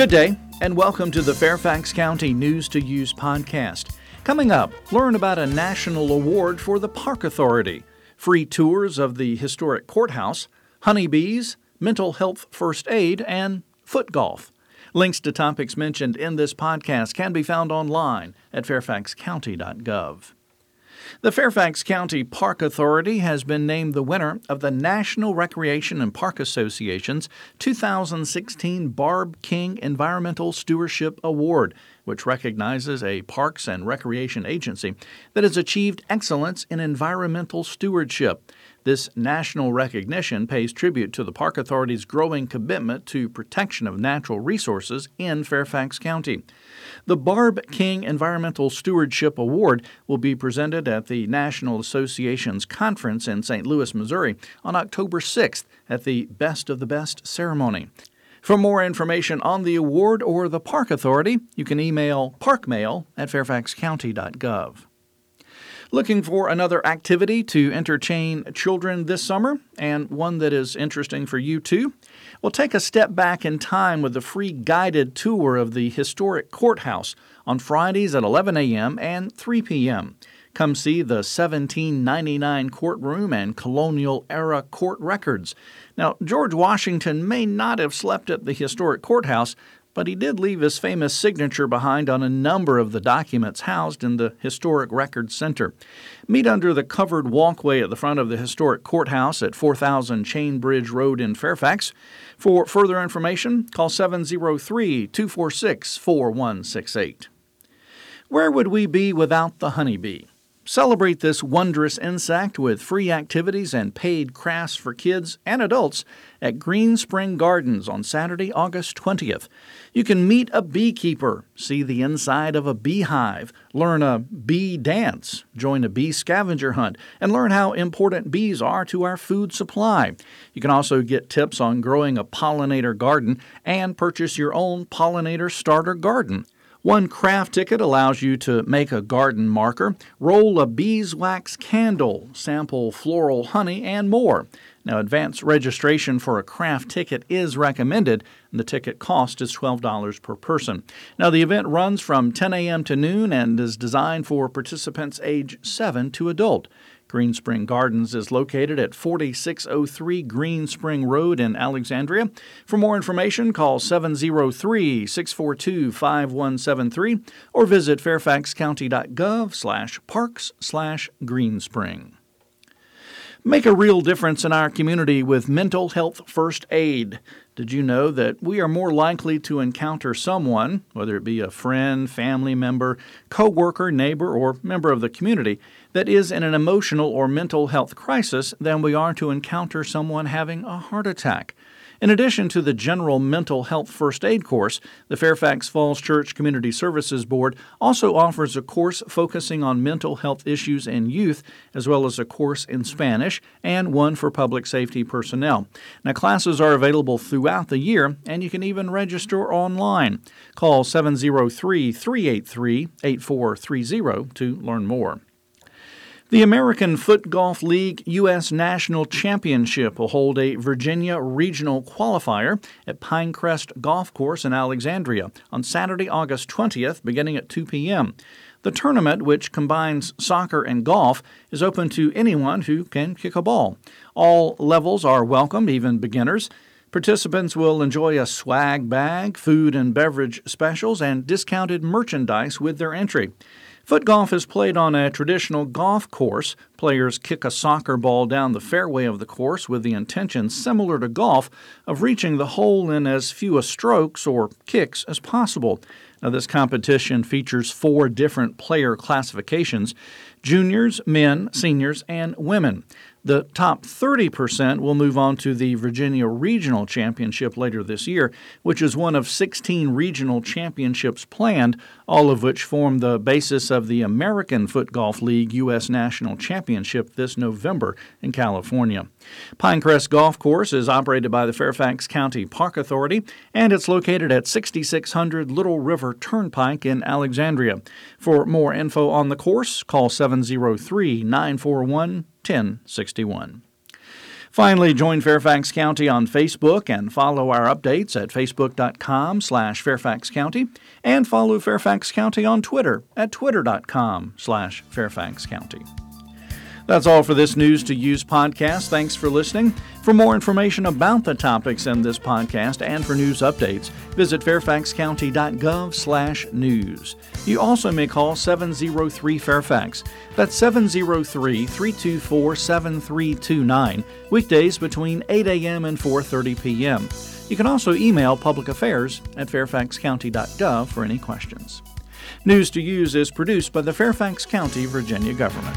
Good day, and welcome to the Fairfax County News to Use podcast. Coming up, learn about a national award for the Park Authority, free tours of the historic courthouse, honeybees, mental health first aid, and foot golf. Links to topics mentioned in this podcast can be found online at fairfaxcounty.gov. The Fairfax County Park Authority has been named the winner of the National Recreation and Park Association's 2016 Barb King Environmental Stewardship Award, which recognizes a parks and recreation agency that has achieved excellence in environmental stewardship. This national recognition pays tribute to the Park Authority's growing commitment to protection of natural resources in Fairfax County. The Barb King Environmental Stewardship Award will be presented at the National Association's conference in St. Louis, Missouri on October 6th at the Best of the Best ceremony. For more information on the award or the Park Authority, you can email parkmail at fairfaxcounty.gov. Looking for another activity to entertain children this summer, and one that is interesting for you too? We'll take a step back in time with a free guided tour of the historic courthouse on Fridays at 11 a.m. and 3 p.m. Come see the 1799 courtroom and colonial era court records. Now, George Washington may not have slept at the historic courthouse, but he did leave his famous signature behind on a number of the documents housed in the Historic Records Center. Meet under the covered walkway at the front of the historic courthouse at 4000 Chain Bridge Road in Fairfax. For further information, call 703 246 4168. Where would we be without the honeybee? Celebrate this wondrous insect with free activities and paid crafts for kids and adults at Green Spring Gardens on Saturday, August 20th. You can meet a beekeeper, see the inside of a beehive, learn a bee dance, join a bee scavenger hunt, and learn how important bees are to our food supply. You can also get tips on growing a pollinator garden and purchase your own pollinator starter garden. One craft ticket allows you to make a garden marker, roll a beeswax candle, sample floral honey, and more. Now, advance registration for a craft ticket is recommended, and the ticket cost is $12 per person. Now, the event runs from 10 a.m. to noon and is designed for participants age 7 to adult. Green Spring Gardens is located at 4603 Green Spring Road in Alexandria. For more information, call 703 642 5173 or visit fairfaxcounty.gov slash parks slash greenspring. Make a real difference in our community with mental health first aid. Did you know that we are more likely to encounter someone, whether it be a friend, family member, coworker, neighbor, or member of the community, that is in an emotional or mental health crisis than we are to encounter someone having a heart attack? In addition to the general mental health first aid course, the Fairfax Falls Church Community Services Board also offers a course focusing on mental health issues in youth, as well as a course in Spanish and one for public safety personnel. Now, classes are available throughout the year, and you can even register online. Call 703 383 8430 to learn more. The American Foot Golf League U.S. National Championship will hold a Virginia Regional Qualifier at Pinecrest Golf Course in Alexandria on Saturday, August 20th, beginning at 2 p.m. The tournament, which combines soccer and golf, is open to anyone who can kick a ball. All levels are welcome, even beginners. Participants will enjoy a swag bag, food and beverage specials, and discounted merchandise with their entry. Foot golf is played on a traditional golf course. Players kick a soccer ball down the fairway of the course with the intention, similar to golf, of reaching the hole in as few strokes or kicks as possible. Now, this competition features four different player classifications juniors, men, seniors, and women. The top 30% will move on to the Virginia Regional Championship later this year, which is one of 16 regional championships planned, all of which form the basis of the American Foot Golf League U.S. National Championship this November in California. Pinecrest Golf Course is operated by the Fairfax County Park Authority, and it's located at 6600 Little River Turnpike in Alexandria. For more info on the course, call 703 941 1061. Finally, join Fairfax County on Facebook and follow our updates at facebook.com slash Fairfax County and follow Fairfax County on Twitter at twitter.com slash Fairfax County. That's all for this News to Use podcast. Thanks for listening. For more information about the topics in this podcast and for news updates, visit fairfaxcounty.gov/news. You also may call 703 Fairfax. That's 703-324-7329, weekdays between 8 a.m. and 4:30 p.m. You can also email public affairs at fairfaxcounty.gov for any questions. News to Use is produced by the Fairfax County, Virginia government.